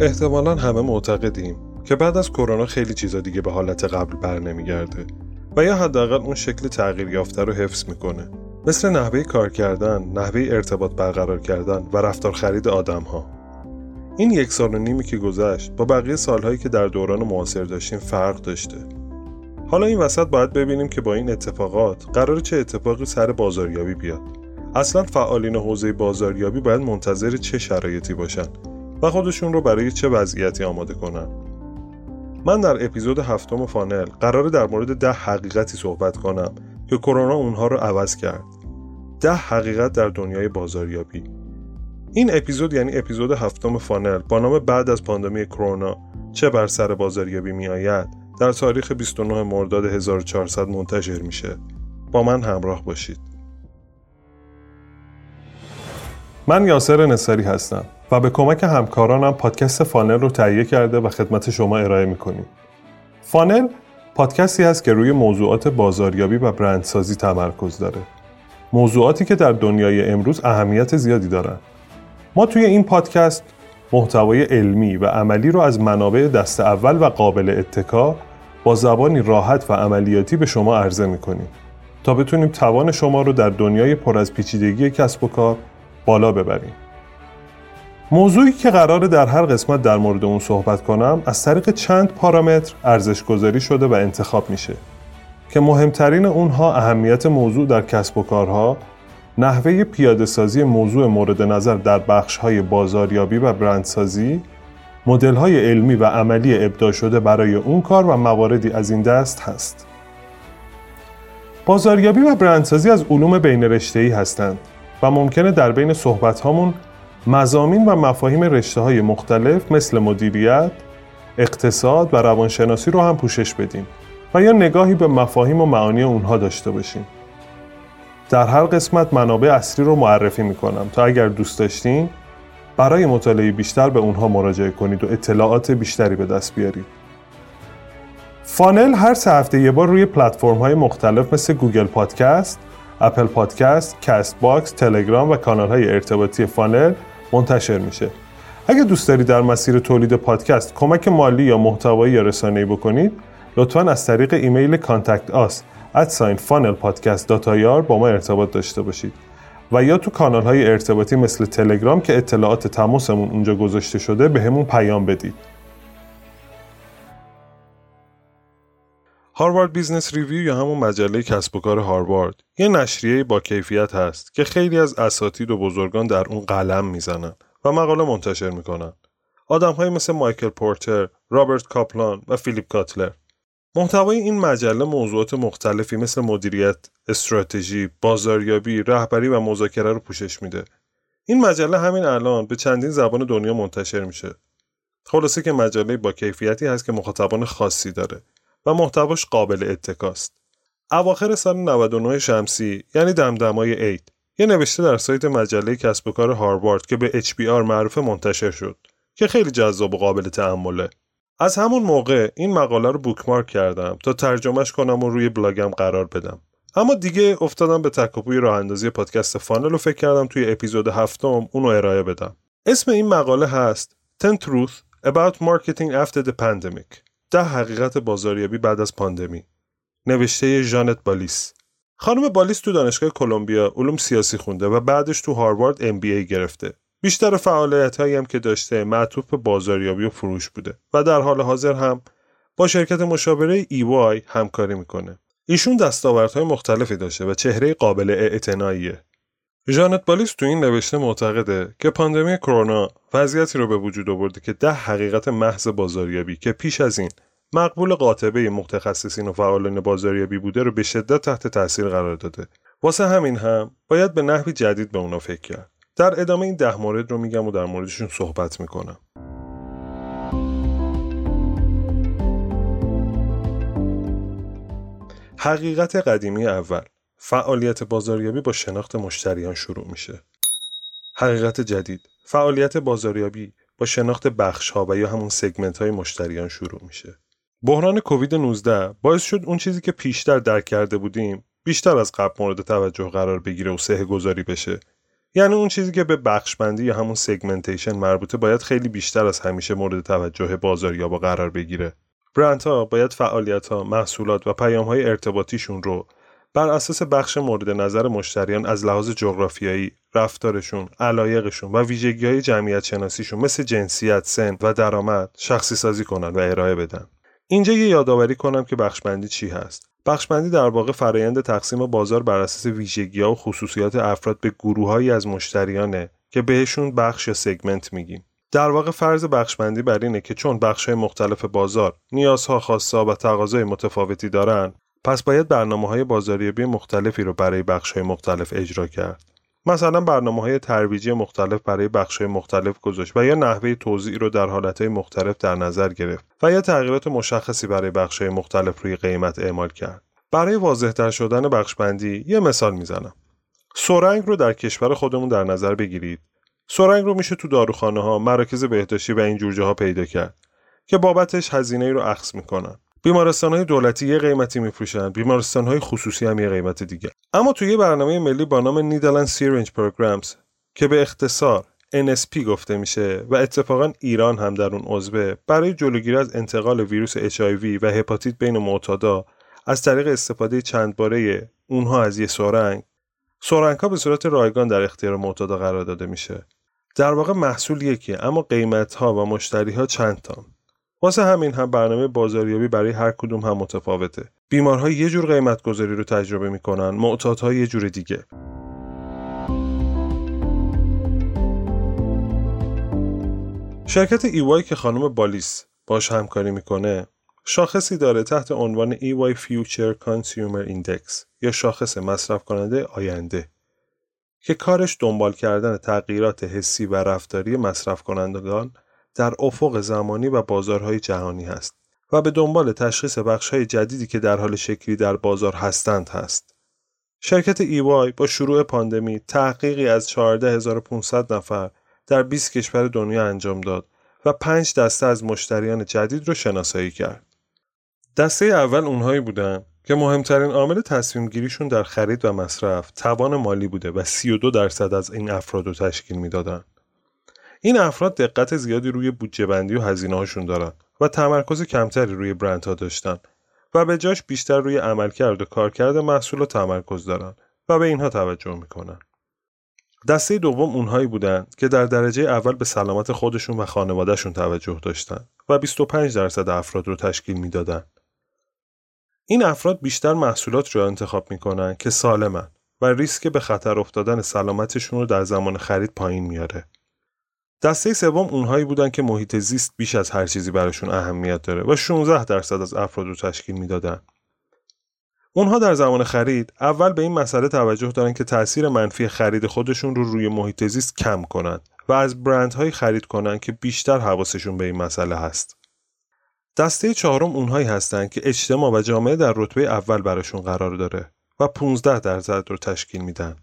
احتمالا همه معتقدیم که بعد از کرونا خیلی چیزا دیگه به حالت قبل بر نمیگرده و یا حداقل اون شکل تغییر یافته رو حفظ می‌کنه مثل نحوه کار کردن، نحوه ارتباط برقرار کردن و رفتار خرید آدم ها. این یک سال و نیمی که گذشت با بقیه سالهایی که در دوران معاصر داشتیم فرق داشته. حالا این وسط باید ببینیم که با این اتفاقات قرار چه اتفاقی سر بازاریابی بیاد. اصلا فعالین حوزه بازاریابی باید منتظر چه شرایطی باشن و خودشون رو برای چه وضعیتی آماده کنن. من در اپیزود هفتم فانل قرار در مورد ده حقیقتی صحبت کنم که کرونا اونها رو عوض کرد. ده حقیقت در دنیای بازاریابی. این اپیزود یعنی اپیزود هفتم فانل با نام بعد از پاندمی کرونا چه بر سر بازاریابی می آید در تاریخ 29 مرداد 1400 منتشر میشه. با من همراه باشید. من یاسر نصری هستم و به کمک همکارانم پادکست فانل رو تهیه کرده و خدمت شما ارائه می‌کنیم. فانل پادکستی است که روی موضوعات بازاریابی و برندسازی تمرکز داره. موضوعاتی که در دنیای امروز اهمیت زیادی دارند. ما توی این پادکست محتوای علمی و عملی رو از منابع دست اول و قابل اتکا با زبانی راحت و عملیاتی به شما عرضه می‌کنیم تا بتونیم توان شما رو در دنیای پر از پیچیدگی کسب و کار بالا ببریم. موضوعی که قراره در هر قسمت در مورد اون صحبت کنم از طریق چند پارامتر ارزش گذاری شده و انتخاب میشه که مهمترین اونها اهمیت موضوع در کسب و کارها نحوه پیاده سازی موضوع مورد نظر در بخش های بازاریابی و برندسازی مدل های علمی و عملی ابداع شده برای اون کار و مواردی از این دست هست بازاریابی و برندسازی از علوم بین رشته‌ای هستند و ممکنه در بین صحبت هامون مزامین و مفاهیم رشته های مختلف مثل مدیریت، اقتصاد و روانشناسی رو هم پوشش بدیم و یا نگاهی به مفاهیم و معانی اونها داشته باشیم. در هر قسمت منابع اصلی رو معرفی می‌کنم تا اگر دوست داشتین برای مطالعه بیشتر به اونها مراجعه کنید و اطلاعات بیشتری به دست بیارید. فانل هر سه هفته یه بار روی پلتفرم های مختلف مثل Google Podcast، Apple Podcast، Castbox، تلگرام و کانال های ارتباطی فانل منتشر میشه. اگه دوست دارید در مسیر تولید پادکست کمک مالی یا محتوایی یا رسانه‌ای بکنید، لطفا از طریق ایمیل contact us با ما ارتباط داشته باشید و یا تو کانال های ارتباطی مثل تلگرام که اطلاعات تماسمون اونجا گذاشته شده به همون پیام بدید. Harvard Business Review یا همون مجله کسب و کار هاروارد یه نشریه با کیفیت هست که خیلی از اساتید و بزرگان در اون قلم می‌زنن و مقاله منتشر می‌کنن. آدم های مثل مایکل پورتر، رابرت کاپلان و فیلیپ کاتلر. محتوای این مجله موضوعات مختلفی مثل مدیریت، استراتژی، بازاریابی، رهبری و مذاکره رو پوشش میده. این مجله همین الان به چندین زبان دنیا منتشر میشه. خلاصه که مجله با کیفیتی هست که مخاطبان خاصی داره و محتواش قابل اتکاست. اواخر سال 99 شمسی یعنی دمدمای عید یه نوشته در سایت مجله کسب و کار هاروارد که به HBR معروف منتشر شد که خیلی جذاب و قابل تحمله. از همون موقع این مقاله رو بوکمارک کردم تا ترجمهش کنم و روی بلاگم قرار بدم. اما دیگه افتادم به تکاپوی راه اندازی پادکست فانل و فکر کردم توی اپیزود هفتم اونو ارائه بدم. اسم این مقاله هست 10 Truth About Marketing After the Pandemic ده حقیقت بازاریابی بعد از پاندمی نوشته ژانت بالیس خانم بالیس تو دانشگاه کلمبیا علوم سیاسی خونده و بعدش تو هاروارد ام گرفته بیشتر فعالیت هم که داشته معطوف به بازاریابی و فروش بوده و در حال حاضر هم با شرکت مشاوره EY همکاری می‌کنه. ایشون دستاوردهای مختلفی داشته و چهره قابل اعتناییه. ژانت بالیس تو این نوشته معتقده که پاندمی کرونا وضعیتی رو به وجود آورده که ده حقیقت محض بازاریابی که پیش از این مقبول قاطبه متخصصین و فعالان بازاریابی بوده رو به شدت تحت تاثیر قرار داده. واسه همین هم باید به نحوی جدید به اونا فکر کرد. در ادامه این ده مورد رو میگم و در موردشون صحبت می‌کنم. حقیقت قدیمی اول فعالیت بازاریابی با شناخت مشتریان شروع میشه. حقیقت جدید فعالیت بازاریابی با شناخت بخش ها و یا همون سگمنت های مشتریان شروع میشه. بحران کووید 19 باعث شد اون چیزی که پیشتر درک کرده بودیم بیشتر از قبل مورد توجه قرار بگیره و سه گذاری بشه یعنی اون چیزی که به بخشبندی یا همون سگمنتیشن مربوطه باید خیلی بیشتر از همیشه مورد توجه با قرار بگیره برندها باید فعالیت ها، محصولات و پیام های ارتباطیشون رو بر اساس بخش مورد نظر مشتریان از لحاظ جغرافیایی، رفتارشون، علایقشون و ویژگی های جمعیت شناسیشون مثل جنسیت، سن و درآمد شخصی سازی کنن و ارائه بدن. اینجا یه یادآوری کنم که بخشبندی چی هست. بخشبندی در واقع فرایند تقسیم بازار بر اساس ویژگی ها و خصوصیات افراد به گروههایی از مشتریانه که بهشون بخش یا سگمنت میگیم. در واقع فرض بخشبندی بر اینه که چون بخش‌های مختلف بازار نیازها، خاصها و تقاضای متفاوتی دارن، پس باید برنامه های بازاریابی مختلفی رو برای بخش های مختلف اجرا کرد. مثلا برنامه های ترویجی مختلف برای بخش های مختلف گذاشت و یا نحوه توضیح رو در حالت مختلف در نظر گرفت و یا تغییرات مشخصی برای بخش های مختلف روی قیمت اعمال کرد. برای واضحتر شدن بخشبندی یه مثال می‌زنم. سرنگ رو در کشور خودمون در نظر بگیرید. سرنگ رو میشه تو داروخانه ها، مراکز بهداشتی و این جور جاها پیدا کرد که بابتش هزینه رو اخذ می‌کنن. بیمارستان های دولتی یه قیمتی میفروشن بیمارستان های خصوصی هم یه قیمت دیگه. اما توی برنامه ملی با نام نیدرلند سیرنج پروگرامز که به اختصار NSP گفته میشه و اتفاقا ایران هم در اون عضوه برای جلوگیری از انتقال ویروس HIV و هپاتیت بین معتادا از طریق استفاده چند باره اونها از یه سرنگ سرنگ ها به صورت رایگان در اختیار معتادا قرار داده میشه. در واقع محصول یکیه اما قیمت ها و مشتری ها چند تا واسه همین هم برنامه بازاریابی برای هر کدوم هم متفاوته. بیمارها یه جور قیمت گذاری رو تجربه می‌کنن معتادها یه جور دیگه. شرکت ایوای که خانم بالیس باش همکاری می‌کنه شاخصی داره تحت عنوان EY Future Consumer Index یا شاخص مصرف کننده آینده که کارش دنبال کردن تغییرات حسی و رفتاری مصرف کنندگان در افق زمانی و بازارهای جهانی هست و به دنبال تشخیص بخشهای جدیدی که در حال شکلی در بازار هستند هست. شرکت ایوای با شروع پاندمی تحقیقی از 14500 نفر در 20 کشور دنیا انجام داد و 5 دسته از مشتریان جدید رو شناسایی کرد. دسته اول اونهایی بودن که مهمترین عامل تصمیم گیریشون در خرید و مصرف توان مالی بوده و 32 درصد از این افراد رو تشکیل می‌دادند. این افراد دقت زیادی روی بودجه بندی و هزینه هاشون دارن و تمرکز کمتری روی برندها داشتن و به جاش بیشتر روی عملکرد و کارکرد محصول و تمرکز دارن و به اینها توجه می‌کنن. دسته دوم اونهایی بودند که در درجه اول به سلامت خودشون و خانوادهشون توجه داشتن و 25 درصد افراد رو تشکیل می‌دادن. این افراد بیشتر محصولات رو انتخاب می‌کنن که سالمن و ریسک به خطر افتادن سلامتشون رو در زمان خرید پایین میاره. دسته سوم اونهایی بودن که محیط زیست بیش از هر چیزی براشون اهمیت داره و 16 درصد از افراد رو تشکیل می‌دادن. اونها در زمان خرید اول به این مسئله توجه دارن که تاثیر منفی خرید خودشون رو روی محیط زیست کم کنند و از برندهایی خرید کنند که بیشتر حواسشون به این مسئله هست. دسته چهارم اونهایی هستند که اجتماع و جامعه در رتبه اول براشون قرار داره و 15 درصد رو تشکیل میدن.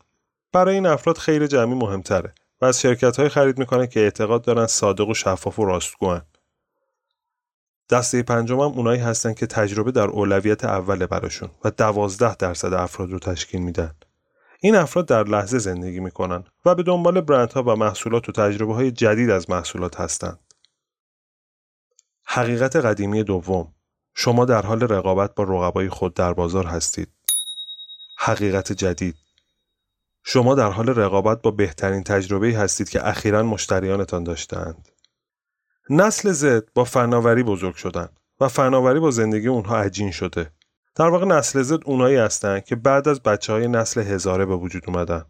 برای این افراد خیر جمعی مهمتره و از شرکت های خرید می‌کنه که اعتقاد دارن صادق و شفاف و راستگوان. دسته پنجم هم اونایی هستن که تجربه در اولویت اوله براشون و دوازده درصد افراد رو تشکیل میدن. این افراد در لحظه زندگی می‌کنن و به دنبال برندها و محصولات و تجربه های جدید از محصولات هستند. حقیقت قدیمی دوم شما در حال رقابت با رقبای خود در بازار هستید. حقیقت جدید شما در حال رقابت با بهترین تجربه هستید که اخیرا مشتریانتان داشتند. نسل زد با فناوری بزرگ شدن و فناوری با زندگی اونها عجین شده. در واقع نسل زد اونایی هستند که بعد از بچه های نسل هزاره به وجود اومدن.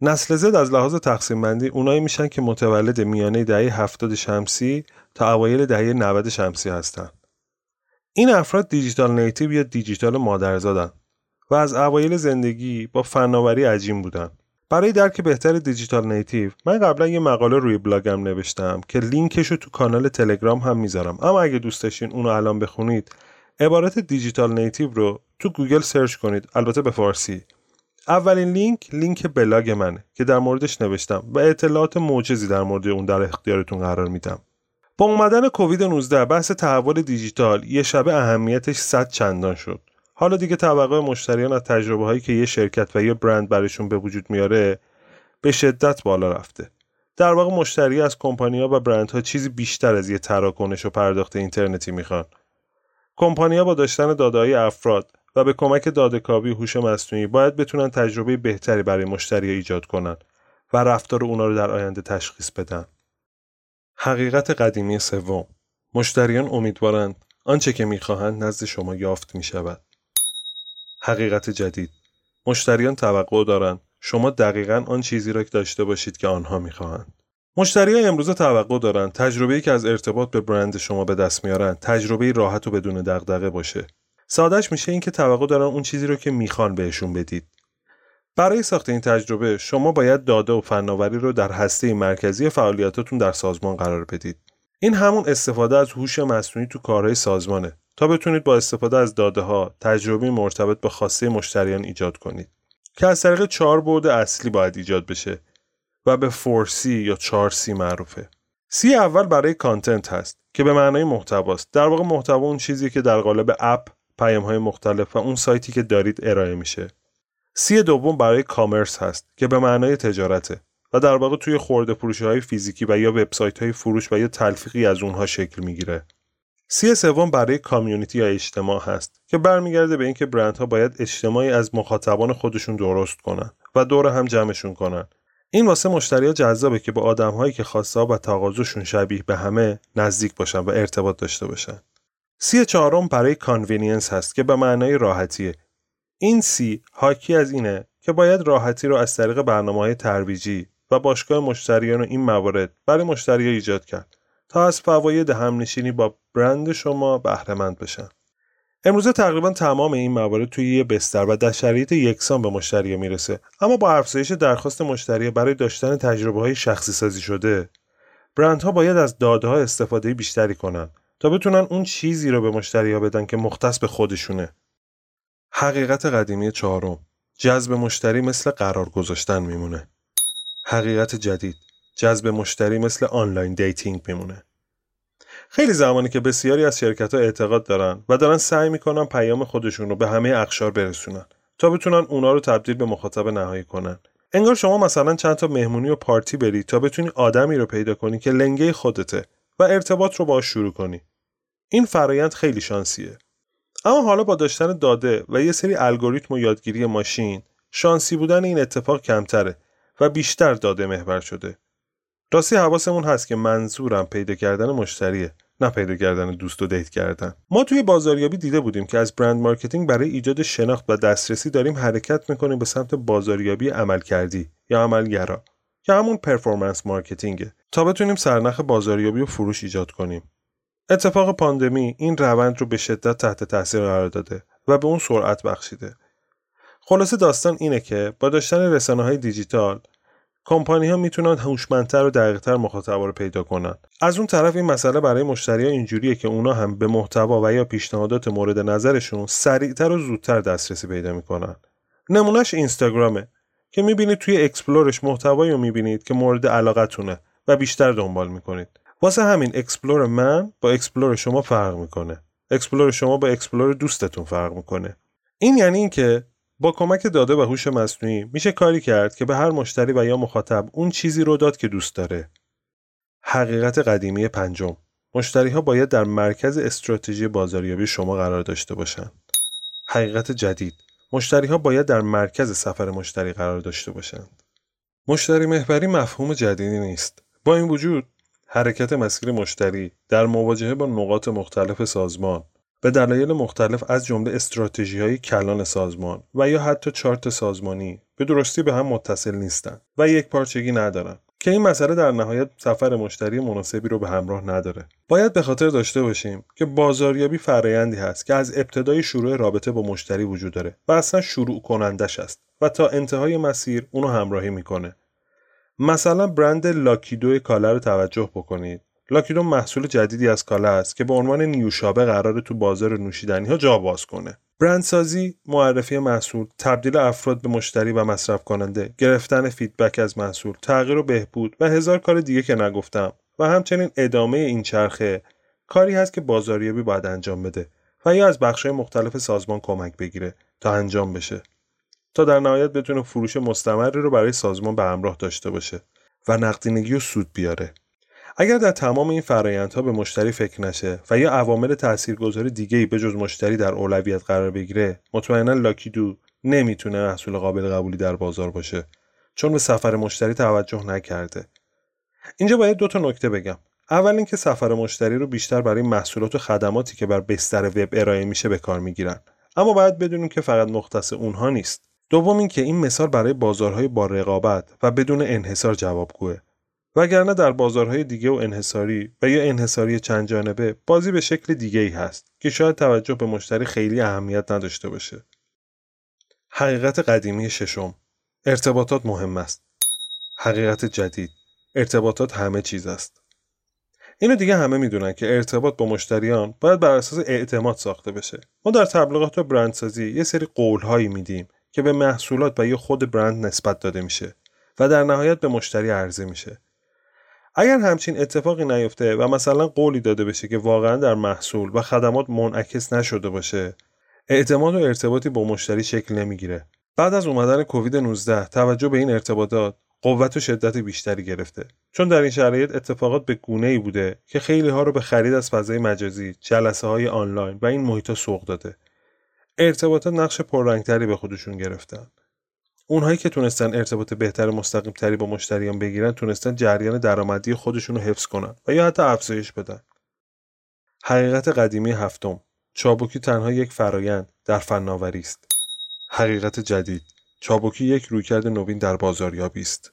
نسل زد از لحاظ تقسیم بندی اونایی میشن که متولد میانه دهه 70 شمسی تا اوایل دهه 90 شمسی هستند. این افراد digital native یا دیجیتال مادرزادن و از اوایل زندگی با فناوری عجین بودن. برای درک بهتر digital native من قبلا یه مقاله روی بلاگم نوشتم که لینکش رو تو کانال تلگرام هم می‌ذارم. اما اگه دوست داشتین اونو الان بخونید عبارت digital native رو تو گوگل سرچ کنید. البته به فارسی. اولین لینک لینک بلاگ منه که در موردش نوشتم و اطلاعات موجزی در مورد اون در اختیارتون قرار میدم. با اومدن کووید 19 بحث تحول دیجیتال یه شبه اهمیتش صد چندان شد. حالا دیگه توقع مشتریان از تجربه هایی که یه شرکت و یه برند برشون به وجود میاره به شدت بالا رفته. در واقع مشتری از کمپانی‌ها و برندها چیزی بیشتر از یه تراکنش و پرداخت اینترنتی می‌خوان. کمپانی‌ها با داشتن داده‌های افراد و به کمک داده‌کاوی هوش مصنوعی باید بتونن تجربه بهتری برای مشتری ایجاد کنن و رفتار اونا رو در آینده تشخیص بدن. حقیقت قدیمی سوم مشتریان امیدوارند آنچه که می‌خواهند نزد شما یافت می شود. حقیقت جدید مشتریان توقع دارند شما دقیقا آن چیزی را داشته باشید که آنها می‌خواهند. مشتری امروزه توقع دارند تجربه‌ای که از ارتباط به برند شما به دست میارن تجربه راحت و بدون دغدغه باشه. سادهش میشه اینکه توقع دارن اون چیزی رو که می‌خوان بهشون بدید. برای ساخت این تجربه شما باید داده و فناوری رو در هسته مرکزی فعالیتاتون در سازمان قرار بدید. این همون استفاده از هوش مصنوعی تو کارهای سازمانه تا بتونید با استفاده از داده ها تجربه مرتبط به خواسته مشتریان ایجاد کنید که از طریق چهار بعد اصلی باید ایجاد بشه و به 4C یا 4C معروفه. سی اول برای کانتنت هست که به معنای محتواست. در واقع محتوا اون چیزی که در قالب اپ، پیام های مختلف و اون سایتی که دارید ارائه میشه. سی دوم برای کامرس هست که به معنای تجارته و در واقع توی خورده فروشی های فیزیکی و یا وبسایت های فروش و یا تلفیقی از اونها شکل می‌گیره. سی سوم برای کامیونیتی یا اجتماع هست که برمیگرده به اینکه برندها باید اجتماعی از مخاطبان خودشون درست کنن و دور هم جمعشون کنن. این واسه مشتریا جذابه که با آدمهایی که خواسته و تقاضاشون شبیه به همه نزدیک باشن و ارتباط داشته باشن. C چهارم برای convenience هست که به معنای راحتیه. این C حاکی از اینه که باید راحتی رو از طریق برنامه های ترویجی و باشگاه مشتریان و این موارد برای مشتری ایجاد کرد تا از فواید همنشینی با برند شما بهره‌مند بشن. امروزه تقریبا تمام این موارد توی یه بستر و در شرایط یکسان به مشتری می‌رسه. اما با افزایش درخواست مشتری برای داشتن تجربه های شخصی سازی شده برندها باید از داده ها استفاده بیشتری کنن تا بتونن اون چیزی رو به مشتری ها بدن که مختص به خودشونه. حقیقت قدیمی چهارم جذب مشتری مثل قرار گذاشتن میمونه. حقیقت جدید. جذب مشتری مثل online dating میمونه. خیلی زمانیه که بسیاری از شرکت ها اعتقاد دارن و دارن سعی می‌کنن پیام خودشون رو به همه اقشار برسونن تا بتونن اونا رو تبدیل به مخاطب نهایی کنن. انگار شما مثلا چند تا مهمونی و پارتی بری تا بتونی آدمی رو پیدا کنی که لنگه خودته و ارتباط رو باش شروع کنی. این فرایند خیلی شانسیه. اما حالا با داشتن داده و یه سری الگوریتم و یادگیری ماشین شانسی بودن این اتفاق کمتره و بیشتر داده محور شده. راستی حواسمون هست که منظورم پیدا کردن مشتریه نه پیدا کردن دوست و date کردن. ما توی بازاریابی دیده بودیم که از brand marketing برای ایجاد شناخت و دسترسی داریم حرکت می‌کنیم به سمت بازاریابی عملکردی یا عملگرا که همون performance marketing ه تا بتونیم سرنخ بازاریابی و فروش ایجاد کنیم. اتفاق پاندمی این روند رو به شدت تحت تاثیر قرار داده و به اون سرعت بخشیده. خلاصه داستان اینه که با داشتن رسانه های دیجیتال کمپانی ها می‌تونن هوشمندتر و دقیقتر مخاطبا رو پیدا کنن. از اون طرف این مسئله برای مشتری ها اینجوریه که اونا هم به محتوا و یا پیشنهادات مورد نظرشون سریعتر و زودتر دسترسی پیدا می‌کنن. نمونه‌ش اینستاگرامه که می‌بینید توی explore ش محتوایی رو می‌بینید که مورد علاقتونه و بیشتر دنبال می‌کنید. واسه همین explore من با explore شما فرق می‌کنه. explore شما با explore دوستتون فرق می‌کنه. این یعنی اینکه با کمک داده و هوش مصنوعی میشه کاری کرد که به هر مشتری و یا مخاطب اون چیزی رو داد که دوست داره. حقیقت قدیمی پنجم مشتری ها باید در مرکز استراتژی بازاریابی شما قرار داشته باشند. حقیقت جدید مشتری ها باید در مرکز سفر مشتری قرار داشته باشند. مشتری محوری مفهوم جدیدی نیست. با این وجود حرکت مسیر مشتری در مواجهه با نقاط مختلف سازمان به دلایل مختلف از جمله استراتژی های کلان سازمان و یا حتی چارت سازمانی به درستی به هم متصل نیستند و یک پارچگی ندارند که این مسئله در نهایت سفر مشتری مناسبی رو به همراه نداره. باید به خاطر داشته باشیم که بازاریابی فرایندی هست که از ابتدای شروع رابطه با مشتری وجود داره و اصلا شروع کنندش است و تا انتهای مسیر اونو همراهی می‌کنه. مثلا برند لاکیدو کالا رو توجه بکنید. لاکیدو محصول جدیدی از کالا است که به عنوان نیوشابه قرار تو بازار نوشیدنی ها جا باز کنه. برندسازی، معرفی محصول، تبدیل افراد به مشتری و مصرف کننده، گرفتن فیدبک از محصول، تغییر و بهبود و هزار کار دیگه که نگفتم و همچنین ادامه این چرخه کاری هست که بازاریابی باید انجام بده و یا از بخشهای مختلف سازمان کمک بگیره تا انجام بشه. تا در نهایت بتونه فروش مستمری رو برای سازمان به همراه داشته باشه و نقدینگی و سود بیاره اگر در تمام این فرایندها به مشتری فکر نشه و یا عوامل تاثیرگذار دیگه ای به جز مشتری در اولویت قرار بگیره مطمئنا لاکیدو نمی‌تونه محصول قابل قبولی در بازار باشه. چون به سفر مشتری توجه نکرده. اینجا باید دو تا نکته بگم. اول اینکه سفر مشتری رو بیشتر برای محصولات و خدماتی که بر بستر وب ارائه میشه به کار می‌گیرن. اما باید بدونیم که فقط مختص اونها نیست. دوم اینکه این مثال برای بازارهای با رقابت و بدون انحصار جوابگوه. وگرنه در بازارهای دیگه و انحصاری و یا انحصاری چند جانبه بازی به شکل دیگه ای هست که شاید توجه به مشتری خیلی اهمیت نداشته باشه. حقیقت قدیمی ششم ارتباطات مهم است. حقیقت جدید ارتباطات همه چیز است. اینو دیگه همه می‌دونن که ارتباط با مشتریان باید بر اساس اعتماد ساخته بشه. ما در تبلیغات و برندسازی یه سری قولهایی میدیم که به محصولات و یا خود برند نسبت داده میشه و در نهایت به مشتری عرضه میشه. اگر همچین اتفاقی نیفته و مثلا قولی داده بشه که واقعا در محصول و خدمات منعکس نشده باشه اعتماد و ارتباطی با مشتری شکل نمی‌گیره. بعد از اومدن کووید 19 توجه به این ارتباطات قوت و شدت بیشتری گرفته. چون در این شرایط اتفاقات به گونه ای بوده که خیلی ها رو به خرید از فضای مجازی جلسه های آنلاین و این محیط سوق داده. ارتباطات نقش پررنگتری به خودشون گرفتن. اونهایی که تونستن ارتباط بهتر مستقیم تری با مشتریان بگیرن تونستن جریان درآمدی خودشون رو حفظ کنن و یا حتی افزایش بدن. حقیقت قدیمی هفتم چابکی تنها یک فرایند در فناوری است. حقیقت جدید چابکی یک رویکرد نوین در بازاریابی است.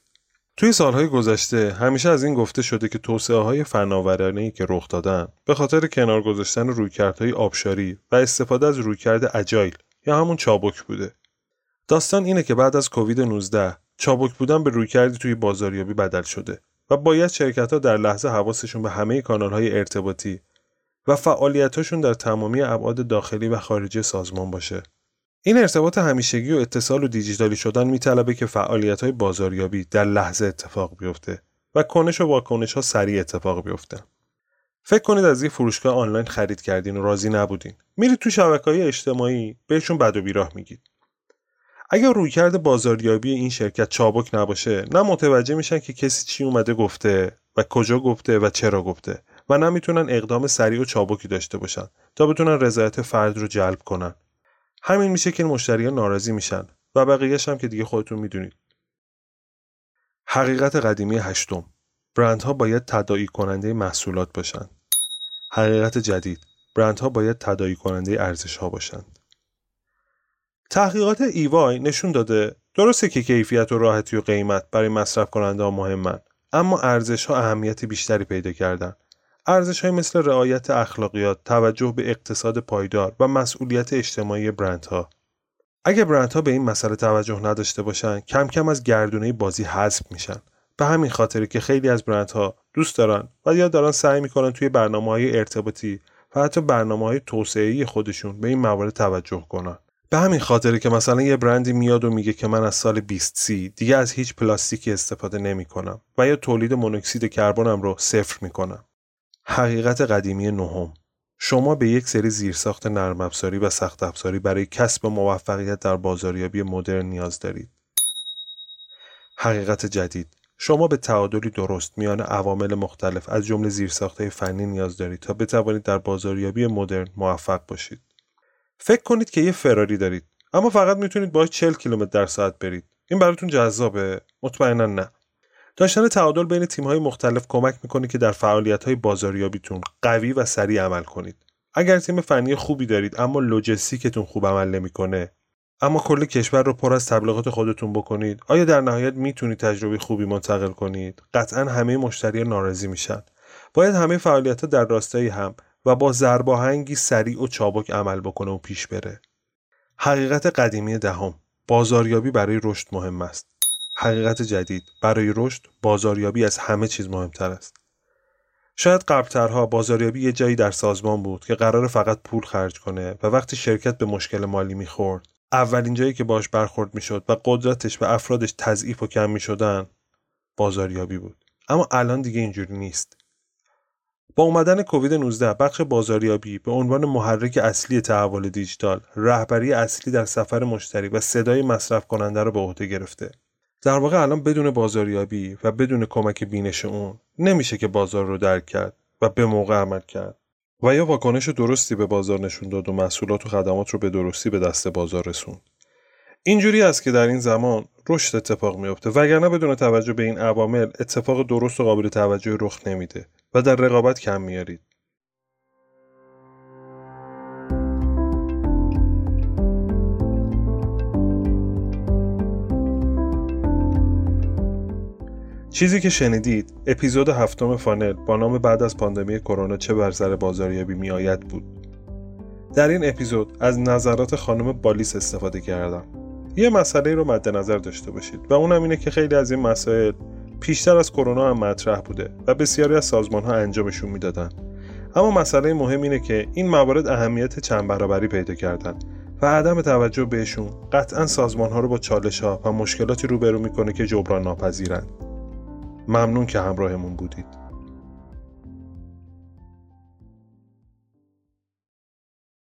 توی سالهای گذشته همیشه از این گفته شده که توسعه های فناورانه که رخ دادن به خاطر کنار گذاشتن رویکردهای آبشاری و استفاده از رویکرد اجایل یا همون چابک بوده. داستان اینه که بعد از کووید 19 چابک بودن به روی کردی توی بازاریابی بدل شده و باید شرکت ها در لحظه حواسشون به همه کانال های ارتباطی و فعالیتاشون در تمامی ابعاد داخلی و خارجی سازمان باشه. این ارتباط همیشگی و اتصال و دیجیتالی شدن میطلبه که فعالیت های بازاریابی در لحظه اتفاق بیفته و کنش و واکنش ها سریع اتفاق بیفته. فکر کنید از یه فروشگاه آنلاین خرید کردین و راضی نبودین. میرید تو شبکه های اجتماعی بهشون بد و بیراه میگید. اگر رویکرد بازاریابی این شرکت چابک نباشه نه متوجه میشن که کسی چی اومده گفته و کجا گفته و چرا گفته و نمی‌تونن اقدام سریع و چابکی داشته باشن تا بتونن رضایت فرد رو جلب کنن. همین میشه که مشتریان ناراضی میشن و بقیهش هم که دیگه خودتون می‌دونید. حقیقت قدیمی هشتم. برندها باید تداعی کننده محصولات باشند حقیقت جدید. برندها باید تداعی کننده ارزش ها باشند تحقیقات ایوای نشون داده درسته که کیفیت و راحتی و قیمت برای مصرف کننده ها مهمن اما ارزش ها اهمیت بیشتری پیدا کردن. ارزش های مثل رعایت اخلاقیات توجه به اقتصاد پایدار و مسئولیت اجتماعی برندها. اگه برندها به این مسئله توجه نداشته باشن کم کم از گردونه بازی حذف میشن. به همین خاطری که خیلی از برندها دوست دارن و یا دارن سعی می‌کنن توی برنامه های ارتباطی و حتی برنامه های توسعه خودشون به این موارد توجه کنن. به همین خاطره که مثلا یه برندی میاد و میگه که من از سال 20 سی دیگه از هیچ پلاستیکی استفاده نمی کنم و یا تولید مونوکسید کربنم رو صفر می کنم. حقیقت قدیمی نهم شما به یک سری زیرساخت نرم افزاری و سخت افزاری برای کسب موفقیت در بازاریابی مدرن نیاز دارید. حقیقت جدید شما به تعادلی درست میان عوامل مختلف از جمله زیرساختهای فنی نیاز دارید تا بتوانید در بازاریابی مدرن موفق باشید. فکر کنید که یه فراری دارید اما فقط می‌تونید باهاش 40 کیلومتر در ساعت برید. این براتون جذابه. مطمئنا نه. داشتن تعادل بین تیم‌های مختلف کمک می‌کنه که در فعالیت‌های بازاریابیتون قوی و سریع عمل کنید. اگر تیم فنی خوبی دارید اما لوجستیکتون خوب عمل نمی‌کنه اما کل کشور رو پر از تبلیغات خودتون بکنید آیا در نهایت می‌تونید تجربه خوبی منتقل کنید؟ قطعا همه مشتری ناراضی میشن. باید همه فعالیت در راستای هم و با زرباهنگی سریع و چابک عمل بکنه و پیش بره. حقیقت قدیمی دهم بازاریابی برای رشد مهم است. حقیقت جدید برای رشد بازاریابی از همه چیز مهمتر است. شاید قبلترها بازاریابی یه جایی در سازمان بود که قرار فقط پول خرج کنه و وقتی شرکت به مشکل مالی می‌خورد اولین جایی که باش برخورد می‌شد و قدرتش و افرادش تضعیف و کم می‌شدن بازاریابی بود اما الان دیگه اینجوری نیست با اومدن کووید 19 بخش بازاریابی به عنوان محرک اصلی تحول دیجیتال رهبری اصلی در سفر مشتری و صدای مصرف کننده رو به عهده گرفته. در واقع الان بدون بازاریابی و بدون کمک بینش اون نمیشه که بازار رو درک کرد و به موقع عمل کرد. و یا واکنش درستی به بازار نشون داد و محصولات و خدمات رو به درستی به دست بازار رسوند. اینجوری است که در این زمان رشد اتفاق میفته وگرنه بدون توجه به این عوامل اتفاق درست و قابل توجه رخ نمیده. و در رقابت کم میارید. چیزی که شنیدید اپیزود هفتم فانل با نام بعد از پاندمی کرونا چه بر سر بازاریابی میآید بود. در این اپیزود از نظرات خانم بالیس استفاده کردم. یه مسئله رو مد نظر داشته باشید و اونم اینه که خیلی از این مسائل پیشتر از کرونا هم مطرح بوده و بسیاری از سازمان ها انجامشون می‌دادن. اما مسئله مهم اینه که این موارد اهمیت چند برابری پیدا کردن و عدم توجه بهشون قطعا سازمان ها رو با چالش ها و مشکلاتی روبرو می‌کنه که جبران ناپذیرند ممنون که همراهمون بودید.